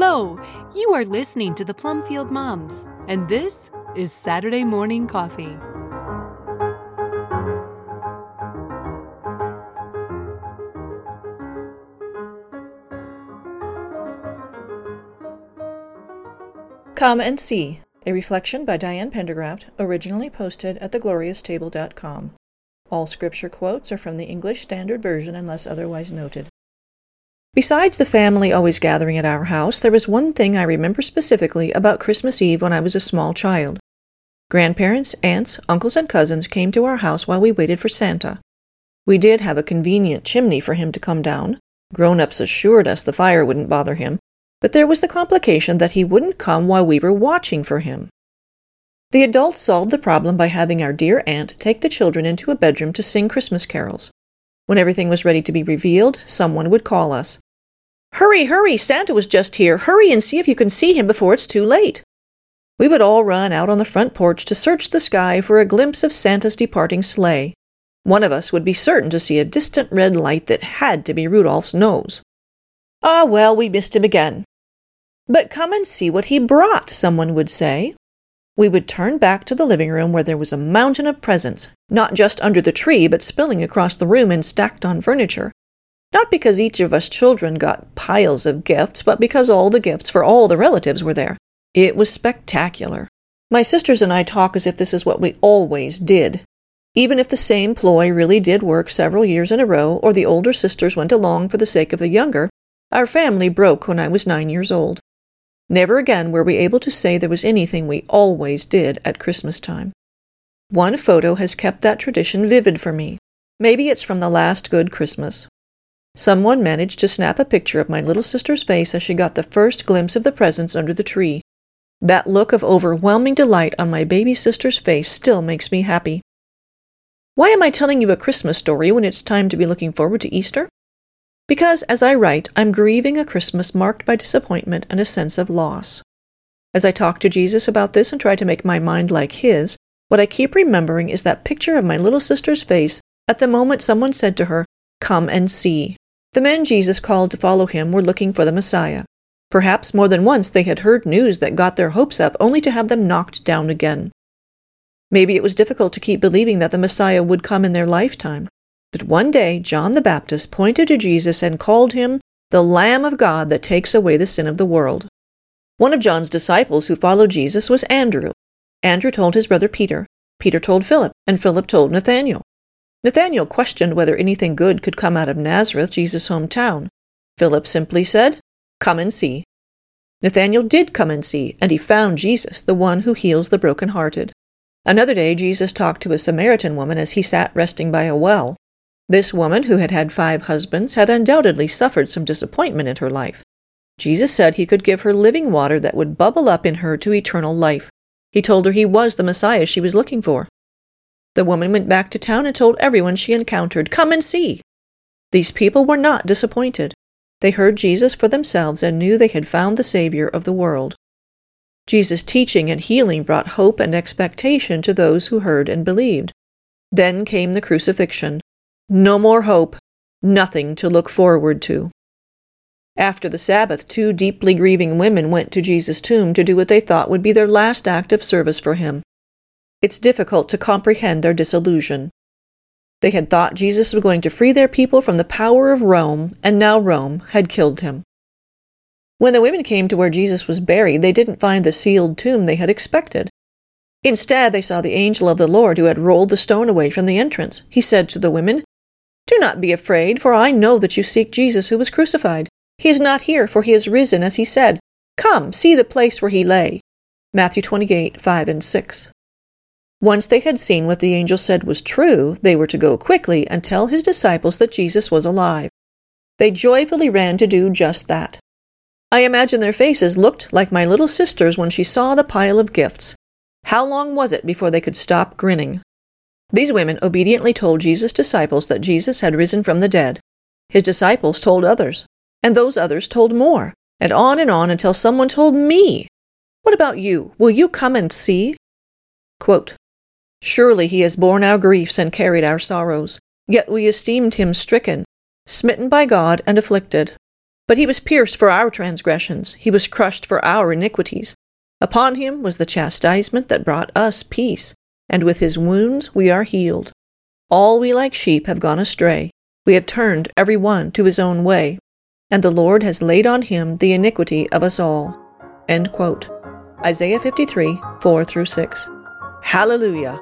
Hello! You are listening to the Plumfield Moms, and this is Saturday Morning Coffee. Come and See, a reflection by Diane Pendergraft, originally posted at theglorioustable.com. All scripture quotes are from the English Standard Version unless otherwise noted. Besides the family always gathering at our house, there was one thing I remember specifically about Christmas Eve when I was a small child. Grandparents, aunts, uncles, and cousins came to our house while we waited for Santa. We did have a convenient chimney for him to come down. Grown ups assured us the fire wouldn't bother him, but there was the complication that he wouldn't come while we were watching for him. The adults solved the problem by having our dear aunt take the children into a bedroom to sing Christmas carols. When everything was ready to be revealed, someone would call us. Hurry, hurry, Santa was just here. Hurry and see if you can see him before it's too late. We would all run out on the front porch to search the sky for a glimpse of Santa's departing sleigh. One of us would be certain to see a distant red light that had to be Rudolph's nose. Ah, well, we missed him again. But come and see what he brought, someone would say. We would turn back to the living room where there was a mountain of presents, not just under the tree, but spilling across the room and stacked on furniture. Not because each of us children got piles of gifts, but because all the gifts for all the relatives were there. It was spectacular. My sisters and I talk as if this is what we always did. Even if the same ploy really did work several years in a row, or the older sisters went along for the sake of the younger, our family broke when I was nine years old. Never again were we able to say there was anything we always did at Christmas time. One photo has kept that tradition vivid for me. Maybe it's from the last good Christmas. Someone managed to snap a picture of my little sister's face as she got the first glimpse of the presents under the tree. That look of overwhelming delight on my baby sister's face still makes me happy. Why am I telling you a Christmas story when it's time to be looking forward to Easter? Because, as I write, I'm grieving a Christmas marked by disappointment and a sense of loss. As I talk to Jesus about this and try to make my mind like his, what I keep remembering is that picture of my little sister's face at the moment someone said to her, Come and see. The men Jesus called to follow him were looking for the Messiah. Perhaps more than once they had heard news that got their hopes up only to have them knocked down again. Maybe it was difficult to keep believing that the Messiah would come in their lifetime. But one day John the Baptist pointed to Jesus and called him the Lamb of God that takes away the sin of the world. One of John's disciples who followed Jesus was Andrew. Andrew told his brother Peter. Peter told Philip, and Philip told Nathanael. Nathanael questioned whether anything good could come out of Nazareth, Jesus' hometown. Philip simply said, Come and see. Nathanael did come and see, and he found Jesus, the one who heals the broken-hearted. Another day, Jesus talked to a Samaritan woman as he sat resting by a well. This woman, who had had five husbands, had undoubtedly suffered some disappointment in her life. Jesus said he could give her living water that would bubble up in her to eternal life. He told her he was the Messiah she was looking for. The woman went back to town and told everyone she encountered, Come and see! These people were not disappointed. They heard Jesus for themselves and knew they had found the Savior of the world. Jesus' teaching and healing brought hope and expectation to those who heard and believed. Then came the crucifixion. No more hope, nothing to look forward to. After the Sabbath, two deeply grieving women went to Jesus' tomb to do what they thought would be their last act of service for him. It's difficult to comprehend their disillusion. They had thought Jesus was going to free their people from the power of Rome, and now Rome had killed him. When the women came to where Jesus was buried, they didn't find the sealed tomb they had expected. Instead, they saw the angel of the Lord who had rolled the stone away from the entrance. He said to the women, Do not be afraid, for I know that you seek Jesus who was crucified. He is not here, for he is risen, as he said. Come, see the place where he lay. Matthew 28, 5 and 6. Once they had seen what the angel said was true, they were to go quickly and tell his disciples that Jesus was alive. They joyfully ran to do just that. I imagine their faces looked like my little sister's when she saw the pile of gifts. How long was it before they could stop grinning? These women obediently told Jesus' disciples that Jesus had risen from the dead. His disciples told others, and those others told more, and on and on until someone told me. What about you? Will you come and see? Quote, Surely he has borne our griefs and carried our sorrows. Yet we esteemed him stricken, smitten by God, and afflicted. But he was pierced for our transgressions, he was crushed for our iniquities. Upon him was the chastisement that brought us peace, and with his wounds we are healed. All we like sheep have gone astray. We have turned every one to his own way, and the Lord has laid on him the iniquity of us all. Isaiah 53, 4 through 6. Hallelujah!